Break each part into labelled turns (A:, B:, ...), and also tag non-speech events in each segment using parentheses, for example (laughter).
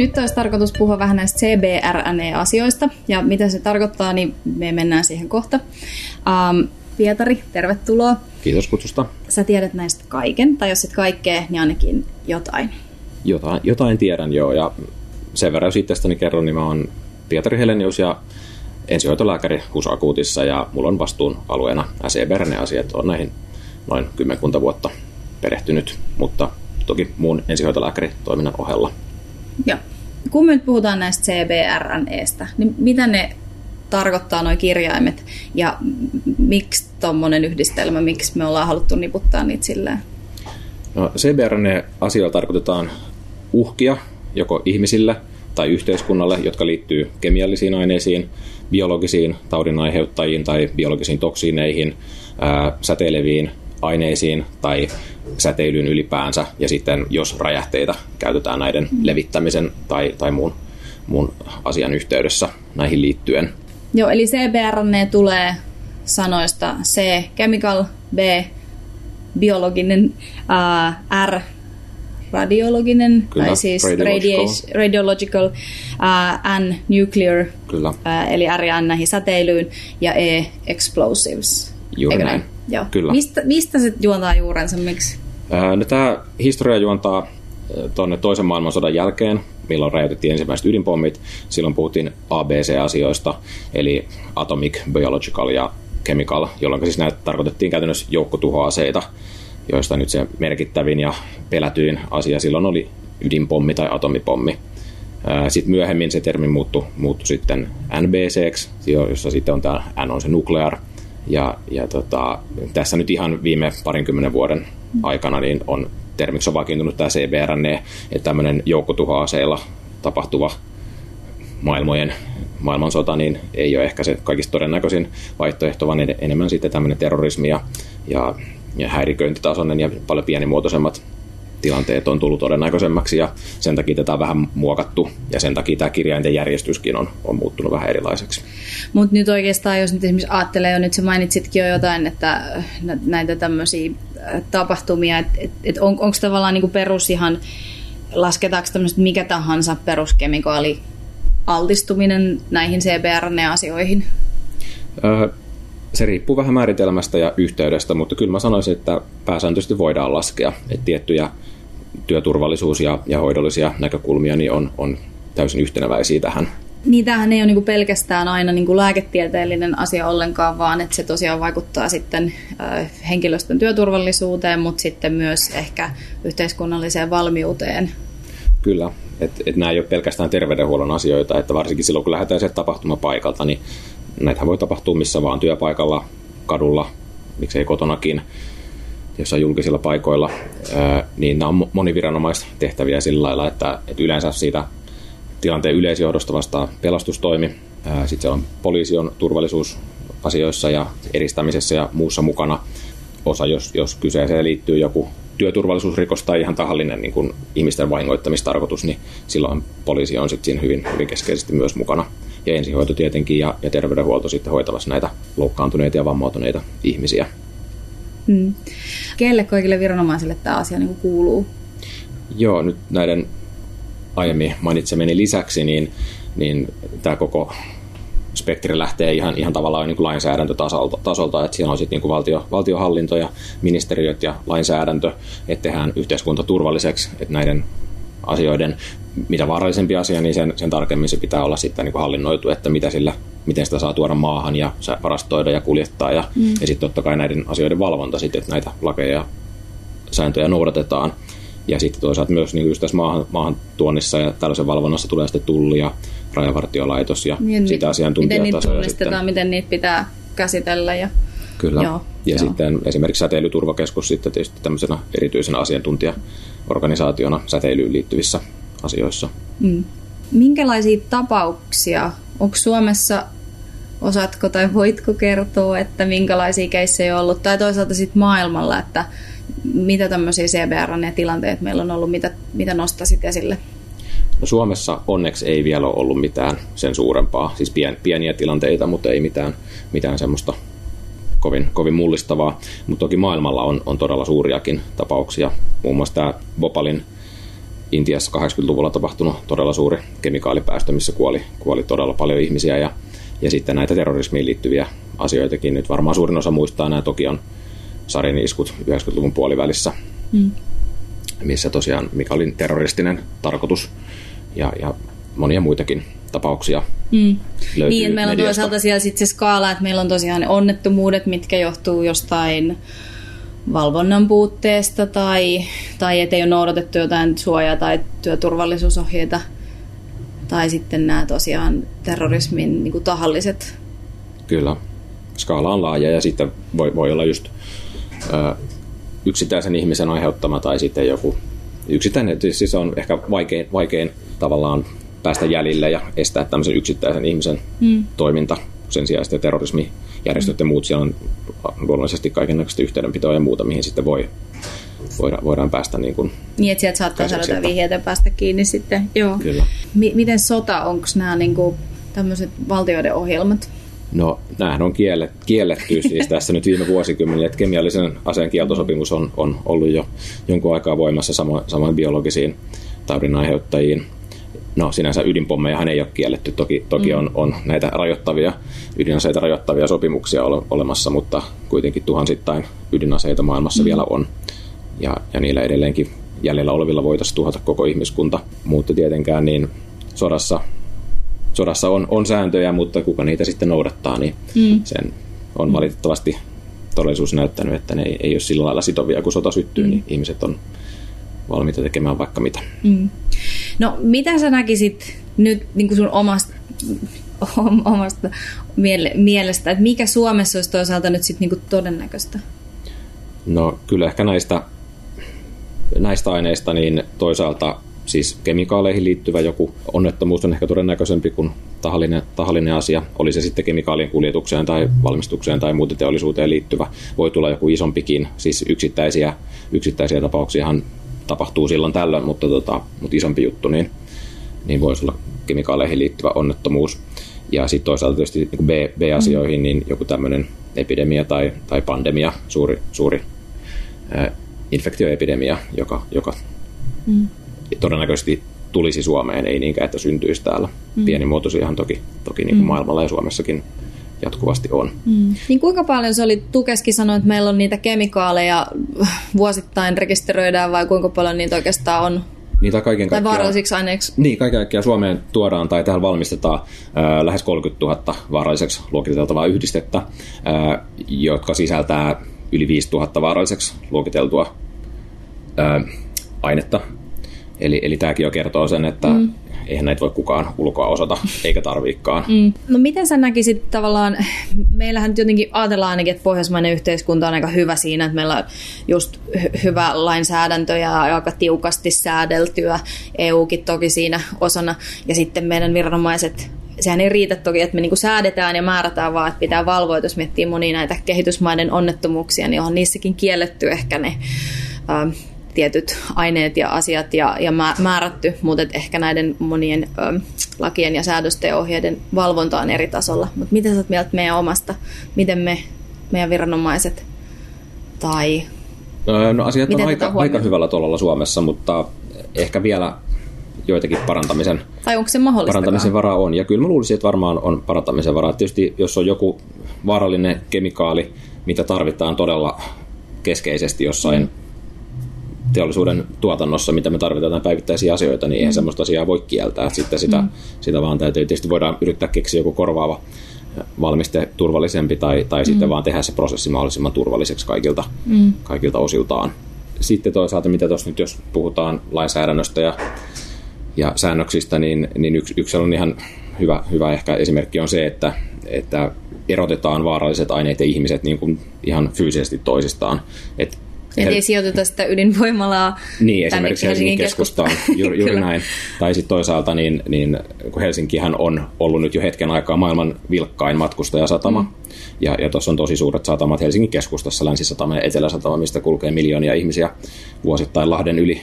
A: Nyt olisi tarkoitus puhua vähän näistä CBRNE-asioista ja mitä se tarkoittaa, niin me mennään siihen kohta. Um, Pietari, tervetuloa.
B: Kiitos kutsusta.
A: Sä tiedät näistä kaiken, tai jos et kaikkea, niin ainakin jotain.
B: Jotain, jotain tiedän joo, ja sen verran jos itsestäni kerron, niin mä oon Pietari Helenius ja ensihoitolääkäri HUS-akuutissa, ja mulla on vastuun alueena SEBRN-asiat. Olen näihin noin kymmenkunta vuotta perehtynyt, mutta toki muun ensihoitolääkäritoiminnan ohella.
A: Joo. Kun me nyt puhutaan näistä CBRNEstä, niin mitä ne tarkoittaa nuo kirjaimet ja miksi tuommoinen yhdistelmä, miksi me ollaan haluttu niputtaa niitä silleen?
B: No, CBRNE-asioilla tarkoitetaan uhkia joko ihmisille tai yhteiskunnalle, jotka liittyy kemiallisiin aineisiin, biologisiin taudin aiheuttajiin tai biologisiin toksiineihin, ää, säteileviin aineisiin tai säteilyyn ylipäänsä, ja sitten jos räjähteitä käytetään näiden mm. levittämisen tai, tai muun, muun asian yhteydessä näihin liittyen.
A: Joo, eli CBRNE tulee sanoista C, chemical, B, biologinen, uh, R, radiologinen,
B: Kyllä,
A: tai siis
B: radiological,
A: radiological uh, N, nuclear,
B: Kyllä.
A: Uh, eli R ja N näihin säteilyyn, ja E, explosives.
B: Juuri
A: Eikö
B: näin.
A: Joo.
B: Kyllä.
A: Mistä, mistä se juontaa juurensa, miksi?
B: No, tämä historia juontaa tuonne toisen maailmansodan jälkeen, milloin räjäytettiin ensimmäiset ydinpommit. Silloin puhuttiin ABC-asioista, eli atomic, biological ja chemical, jolloin siis näitä tarkoitettiin käytännössä joukkotuhoaseita, joista nyt se merkittävin ja pelätyin asia silloin oli ydinpommi tai atomipommi. Sitten myöhemmin se termi muuttui, muuttui sitten NBC, jossa sitten on tämä N on se nuclear. Ja, ja tota, tässä nyt ihan viime parinkymmenen vuoden aikana niin on termiksi on vakiintunut tämä CBRNE, että tämmöinen joukkotuhoaseilla tapahtuva maailmojen maailmansota niin ei ole ehkä se kaikista todennäköisin vaihtoehto, vaan enemmän sitten tämmöinen terrorismi ja, ja, ja häiriköintitasoinen ja paljon pienimuotoisemmat tilanteet on tullut todennäköisemmäksi ja sen takia tätä on vähän muokattu ja sen takia tämä kirjainten järjestyskin on, on muuttunut vähän erilaiseksi.
A: Mutta nyt oikeastaan, jos nyt esimerkiksi ajattelee jo, nyt sä mainitsitkin jo jotain, että näitä tämmöisiä tapahtumia, että et, et on, onko tavallaan niinku perus ihan, lasketaanko tämmöistä mikä tahansa peruskemikaali altistuminen näihin CBRNE-asioihin?
B: Öö, se riippuu vähän määritelmästä ja yhteydestä, mutta kyllä mä sanoisin, että pääsääntöisesti voidaan laskea, että tiettyjä työturvallisuus- ja, ja hoidollisia näkökulmia niin on, on täysin yhteneväisiä tähän.
A: Niin tämähän ei ole niin pelkästään aina niin lääketieteellinen asia ollenkaan, vaan että se tosiaan vaikuttaa sitten henkilöstön työturvallisuuteen, mutta sitten myös ehkä yhteiskunnalliseen valmiuteen.
B: Kyllä, että et nämä ei ole pelkästään terveydenhuollon asioita, että varsinkin silloin kun lähdetään sieltä tapahtumapaikalta, niin näitä voi tapahtua missä vaan työpaikalla, kadulla, miksei kotonakin, jossain julkisilla paikoilla, niin nämä on moniviranomais-tehtäviä sillä lailla, että, että yleensä siitä tilanteen yleisjohdosta vastaa pelastustoimi, sitten se on poliisi on turvallisuusasioissa ja eristämisessä ja muussa mukana. Osa, jos, jos kyseeseen liittyy joku työturvallisuusrikos tai ihan tahallinen niin kuin ihmisten vahingoittamistarkoitus, niin silloin poliisi on sitten siinä hyvin, hyvin keskeisesti myös mukana. Ja ensihoito tietenkin ja, ja terveydenhuolto sitten hoitavassa näitä loukkaantuneita ja vammautuneita ihmisiä.
A: Hmm. Kelle kaikille viranomaisille tämä asia niin kuuluu?
B: Joo, nyt näiden aiemmin mainitsemeni lisäksi, niin, niin tämä koko spektri lähtee ihan, ihan tavallaan niin kuin lainsäädäntötasolta, tasolta, että siellä on sitten niin valtio, valtiohallinto ja ministeriöt ja lainsäädäntö, että tehdään yhteiskunta turvalliseksi, että näiden asioiden, mitä vaarallisempi asia, niin sen, sen tarkemmin se pitää olla sitten niin kuin hallinnoitu, että mitä sillä, miten sitä saa tuoda maahan ja varastoida ja kuljettaa ja, mm. ja sitten totta kai näiden asioiden valvonta sitten, että näitä lakeja ja sääntöjä noudatetaan. Ja sitten toisaalta myös niin just tässä maahan, maahan tuonnissa ja tällaisen valvonnassa tulee sitten tulli ja rajavartiolaitos ja niin, sitä asiantuntijatasoja.
A: Miten niitä tunnistetaan, sitten. miten niitä pitää käsitellä. Ja,
B: Kyllä. Joo, ja joo. sitten esimerkiksi säteilyturvakeskus sitten tietysti tämmöisenä erityisenä asiantuntijaorganisaationa säteilyyn liittyvissä asioissa. Mm.
A: Minkälaisia tapauksia, onko Suomessa, osaatko tai voitko kertoa, että minkälaisia keissejä on ollut, tai toisaalta sitten maailmalla, että mitä tämmöisiä CBRN-tilanteet meillä on ollut, mitä, mitä nostasit esille?
B: No Suomessa onneksi ei vielä ole ollut mitään sen suurempaa, siis pien, pieniä tilanteita, mutta ei mitään, mitään semmoista kovin, kovin mullistavaa. Mutta toki maailmalla on, on todella suuriakin tapauksia. Muun muassa tämä Bopalin Intiassa 80-luvulla tapahtunut todella suuri kemikaalipäästö, missä kuoli, kuoli todella paljon ihmisiä ja, ja sitten näitä terrorismiin liittyviä asioitakin. Nyt varmaan suurin osa muistaa nämä Tokion sarin iskut 90-luvun puolivälissä, mm. missä tosiaan, mikä oli terroristinen tarkoitus ja, ja monia muitakin tapauksia mm.
A: Niin, että meillä on toisaalta siellä sitten se skaala, että meillä on tosiaan ne onnettomuudet, mitkä johtuu jostain valvonnan puutteesta tai, tai ettei ole noudatettu jotain suojaa tai työturvallisuusohjeita. Tai sitten nämä tosiaan terrorismin niin kuin tahalliset.
B: Kyllä. Skaala on laaja ja sitten voi, voi olla just ö, yksittäisen ihmisen aiheuttama tai sitten joku yksittäinen. Siis on ehkä vaikein, vaikein tavallaan päästä jäljille ja estää tämmöisen yksittäisen ihmisen mm. toiminta sen sijaan sitten terrorismijärjestöt ja muut, siellä on luonnollisesti kaikenlaista yhteydenpitoa ja muuta, mihin sitten voi, voidaan, voidaan päästä niin kuin
A: Niin, että sieltä saattaa saada vihjeitä päästä kiinni sitten. Joo.
B: Kyllä.
A: M- miten sota, onko nämä niin kuin tämmöiset valtioiden ohjelmat?
B: No, näähän on kiellet, kielletty siis (laughs) tässä nyt viime vuosikymmeniä, että kemiallisen aseen kieltosopimus on, on ollut jo jonkun aikaa voimassa samoin, samoin biologisiin taudin aiheuttajiin no sinänsä ydinpommejahan ei ole kielletty. Toki, toki mm. on, on näitä rajoittavia, ydinaseita rajoittavia sopimuksia ole, olemassa, mutta kuitenkin tuhansittain ydinaseita maailmassa mm. vielä on. Ja, ja niillä edelleenkin jäljellä olevilla voitaisiin tuhota koko ihmiskunta. Mutta tietenkään niin sodassa, sodassa on, on sääntöjä, mutta kuka niitä sitten noudattaa, niin mm. sen on valitettavasti todellisuus näyttänyt, että ne ei, ei ole sillä lailla sitovia, kun sota syttyy, mm. niin ihmiset on valmiita tekemään vaikka mitä. Mm.
A: No mitä sä näkisit nyt niin kuin sun omasta, omasta miele, mielestä, että mikä Suomessa olisi toisaalta nyt sitten niin todennäköistä?
B: No kyllä ehkä näistä, näistä aineista niin toisaalta siis kemikaaleihin liittyvä joku onnettomuus on ehkä todennäköisempi kuin tahallinen, tahallinen asia. Oli se sitten kemikaalien kuljetukseen tai valmistukseen tai muuten teollisuuteen liittyvä. Voi tulla joku isompikin, siis yksittäisiä, yksittäisiä tapauksiahan tapahtuu silloin tällöin, mutta, tota, mutta isompi juttu, niin, niin voisi olla kemikaaleihin liittyvä onnettomuus. Ja sitten toisaalta tietysti niin B, B-asioihin, niin joku tämmöinen epidemia tai, tai pandemia, suuri, suuri äh, infektioepidemia, joka, joka mm. todennäköisesti tulisi Suomeen, ei niinkään, että syntyisi täällä. Mm. Pienimuotoisiahan toki, toki niin kuin mm. maailmalla ja Suomessakin jatkuvasti on.
A: Mm. Niin kuinka paljon se oli, Tukeskin sanoi, että meillä on niitä kemikaaleja vuosittain rekisteröidään vai kuinka paljon niitä oikeastaan on?
B: Niitä kaiken
A: tai vaarallisiksi aineiksi?
B: Niin, kaiken kaikkiaan Suomeen tuodaan tai täällä valmistetaan ää, lähes 30 000 vaaralliseksi luokiteltavaa yhdistettä, ää, jotka sisältää yli 5 000 vaaralliseksi luokiteltua ää, ainetta. Eli, eli tämäkin jo kertoo sen, että mm eihän näitä voi kukaan ulkoa osata, eikä tarviikaan. Mm.
A: No miten sä näkisit tavallaan, meillähän jotenkin ajatellaan ainakin, että pohjoismainen yhteiskunta on aika hyvä siinä, että meillä on just hy- hyvä lainsäädäntö ja aika tiukasti säädeltyä, EUkin toki siinä osana, ja sitten meidän viranomaiset sehän ei riitä toki, että me niinku säädetään ja määrätään, vaan että pitää valvoa, jos miettii monia näitä kehitysmaiden onnettomuuksia, niin on niissäkin kielletty ehkä ne tietyt aineet ja asiat ja, ja määrätty, mutta ehkä näiden monien ö, lakien ja säädösten ja ohjeiden valvonta on eri tasolla. Mutta mitä sä oot mieltä meidän omasta? Miten me, meidän viranomaiset tai...
B: No asiat on aika, aika hyvällä tolalla Suomessa, mutta ehkä vielä joitakin parantamisen,
A: tai onko se
B: parantamisen varaa on. Ja kyllä mä luulisin, että varmaan on parantamisen varaa. Tietysti jos on joku vaarallinen kemikaali, mitä tarvitaan todella keskeisesti jossain mm teollisuuden tuotannossa, mitä me tarvitaan päivittäisiä asioita, niin eihän mm. semmoista asiaa voi kieltää. Sitten sitä, mm. sitä vaan täytyy, tietysti voidaan yrittää keksiä joku korvaava valmiste turvallisempi tai, tai mm. sitten vaan tehdä se prosessi mahdollisimman turvalliseksi kaikilta, mm. kaikilta osiltaan. Sitten toisaalta, mitä tuossa nyt jos puhutaan lainsäädännöstä ja, ja säännöksistä, niin, niin yksi, yksi on ihan hyvä, hyvä ehkä esimerkki on se, että, että erotetaan vaaralliset aineet ja ihmiset niin kuin ihan fyysisesti toisistaan. Et
A: Hel- ei sijoiteta sitä ydinvoimalaa
B: Niin, esimerkiksi Helsingin, Helsingin keskustaan, juuri, (laughs) juuri näin. Tai sitten toisaalta, niin, niin kun Helsinkihän on ollut nyt jo hetken aikaa maailman vilkkain matkustajasatama, mm. ja, ja tuossa on tosi suuret satamat Helsingin keskustassa, länsisatama ja eteläsatama, mistä kulkee miljoonia ihmisiä vuosittain Lahden yli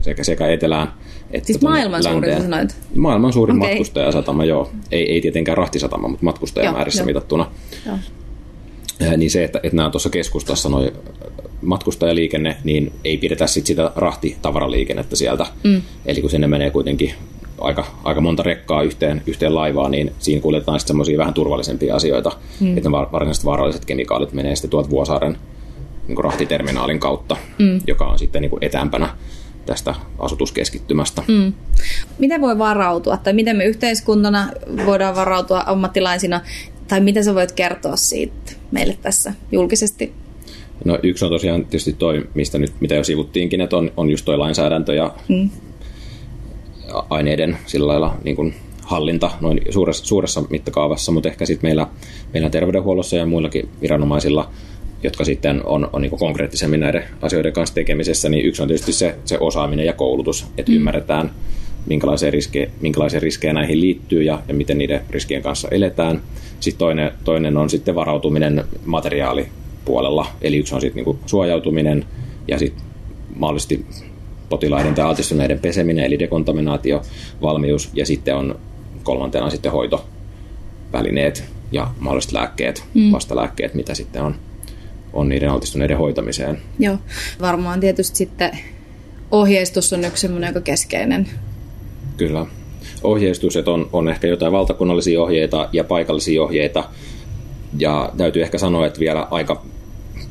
B: sekä, sekä etelään
A: että siis maailman suurin sanoit?
B: Maailman suurin okay. matkustajasatama, joo. Ei, ei tietenkään rahtisatama, mutta matkustajamäärissä joo, mitattuna. Joo. Niin se, että, että nämä on tuossa keskustassa noin matkustajaliikenne, niin ei pidetä sit sitä rahtitavaraliikennettä sieltä. Mm. Eli kun sinne menee kuitenkin aika, aika monta rekkaa yhteen, yhteen laivaan, niin siinä kuljetetaan sitten semmoisia vähän turvallisempia asioita, mm. että ne varsinaiset vaaralliset kemikaalit menee sitten tuolta Vuosaaren niin rahtiterminaalin kautta, mm. joka on sitten niin kuin etäämpänä tästä asutuskeskittymästä. Mm.
A: Miten voi varautua, tai miten me yhteiskuntana voidaan varautua ammattilaisina, tai mitä sä voit kertoa siitä meille tässä julkisesti?
B: No yksi on tosiaan tietysti toi, mistä nyt, mitä jo sivuttiinkin, että on, on just toi lainsäädäntö ja mm. aineiden sillä lailla niin kuin hallinta noin suuressa, suuressa mittakaavassa, mutta ehkä sitten meillä, meillä terveydenhuollossa ja muillakin viranomaisilla – jotka sitten on, on niin konkreettisemmin näiden asioiden kanssa tekemisessä, niin yksi on tietysti se, se osaaminen ja koulutus, että mm. ymmärretään, minkälaisia riskejä, minkälaisia riskejä näihin liittyy ja, ja miten niiden riskien kanssa eletään. Sitten toinen, toinen on sitten varautuminen materiaalipuolella, eli yksi on sitten niin suojautuminen ja sitten mahdollisesti potilaiden tai altistuneiden peseminen, eli dekontaminaatio, valmius, ja sitten on kolmantena sitten hoitovälineet ja mahdolliset lääkkeet, mm. vastalääkkeet, mitä sitten on on niiden altistuneiden hoitamiseen.
A: Joo, varmaan tietysti sitten ohjeistus on yksi semmoinen aika keskeinen.
B: Kyllä. Ohjeistus, että on, on ehkä jotain valtakunnallisia ohjeita ja paikallisia ohjeita. Ja täytyy ehkä sanoa, että vielä aika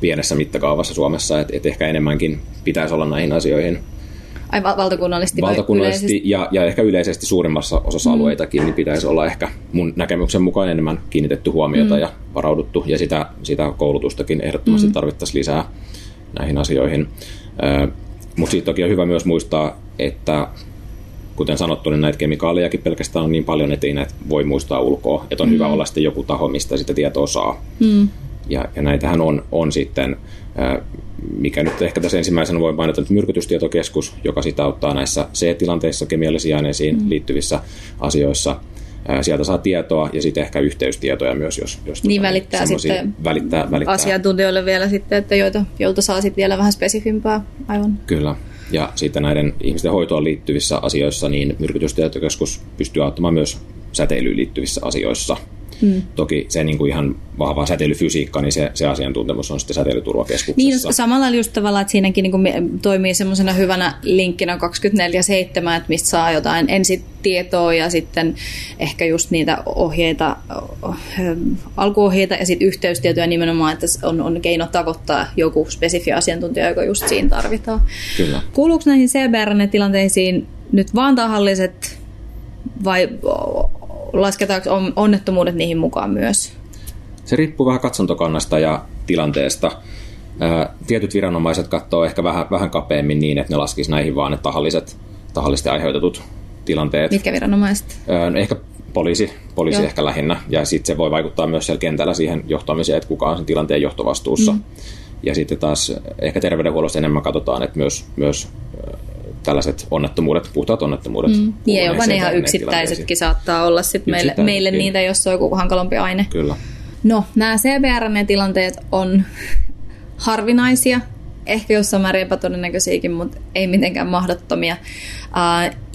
B: pienessä mittakaavassa Suomessa, että, että ehkä enemmänkin pitäisi olla näihin asioihin
A: Ai valtakunnallisesti,
B: valtakunnallisesti ja, ja ehkä yleisesti suurimmassa osassa mm. alueitakin, niin pitäisi olla ehkä mun näkemyksen mukaan enemmän kiinnitetty huomiota mm. ja varauduttu, ja sitä, sitä koulutustakin ehdottomasti mm. tarvittaisiin lisää näihin asioihin. Mutta siitä toki on hyvä myös muistaa, että kuten sanottu, niin näitä kemikaalejakin pelkästään on niin paljon, että ei näitä voi muistaa ulkoa. Että on mm. hyvä olla sitten joku taho, mistä sitä tietoa saa. Mm. Ja, ja näitähän on, on sitten mikä nyt ehkä tässä ensimmäisenä voi mainita, että myrkytystietokeskus, joka sitä auttaa näissä C-tilanteissa kemiallisiin aineisiin mm. liittyvissä asioissa. Sieltä saa tietoa ja sitten ehkä yhteystietoja myös, jos, jos
A: niin välittää sitten välittää, välittää. asiantuntijoille vielä sitten, että joita, joilta saa sitten vielä vähän spesifimpää. Aivan.
B: Kyllä. Ja sitten näiden ihmisten hoitoon liittyvissä asioissa, niin myrkytystietokeskus pystyy auttamaan myös säteilyyn liittyvissä asioissa – Mm. Toki se niin kuin ihan vahva säteilyfysiikka, niin se, se asiantuntemus on sitten säteilyturvakeskuksessa.
A: Niin, samalla just tavallaan, että siinäkin niin kuin toimii semmoisena hyvänä linkkinä 24-7, että mistä saa jotain ensitietoa ja sitten ehkä just niitä ohjeita, alkuohjeita ja sitten yhteystietoja nimenomaan, että on, on keino tavoittaa joku spesifi asiantuntija, joka just siinä tarvitaan.
B: Kyllä.
A: Kuuluuko näihin CBRN-tilanteisiin nyt vaan tahalliset vai lasketaanko onnettomuudet niihin mukaan myös?
B: Se riippuu vähän katsontokannasta ja tilanteesta. Tietyt viranomaiset katsoo ehkä vähän, vähän kapeammin niin, että ne laskisi näihin vaan ne tahalliset, tahallisesti aiheutetut tilanteet.
A: Mitkä viranomaiset?
B: No ehkä poliisi, poliisi Joo. ehkä lähinnä, ja sitten se voi vaikuttaa myös siellä kentällä siihen johtamiseen, että kuka on sen tilanteen johtovastuussa. Mm. Ja sitten taas ehkä terveydenhuollossa enemmän katsotaan, että myös, myös tällaiset onnettomuudet, puhtaat onnettomuudet. Mm.
A: Ja jopa ne ihan yksittäisetkin saattaa olla sit meille, meille niitä, jos on joku hankalampi aine.
B: Kyllä.
A: No, nämä CBRN-tilanteet on (laughs) harvinaisia, ehkä jossain määrin epätodennäköisiäkin, mutta ei mitenkään mahdottomia.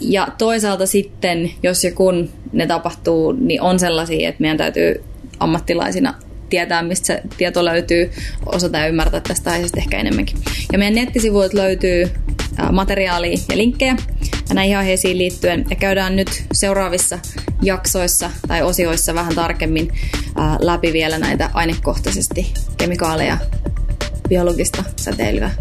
A: Ja toisaalta sitten, jos ja kun ne tapahtuu, niin on sellaisia, että meidän täytyy ammattilaisina tietää, mistä se tieto löytyy, osata ja ymmärtää tästä aiheesta ehkä enemmänkin. Ja meidän nettisivuilta löytyy materiaalia ja linkkejä näihin aiheisiin liittyen. Ja käydään nyt seuraavissa jaksoissa tai osioissa vähän tarkemmin läpi vielä näitä ainekohtaisesti kemikaaleja, biologista säteilyä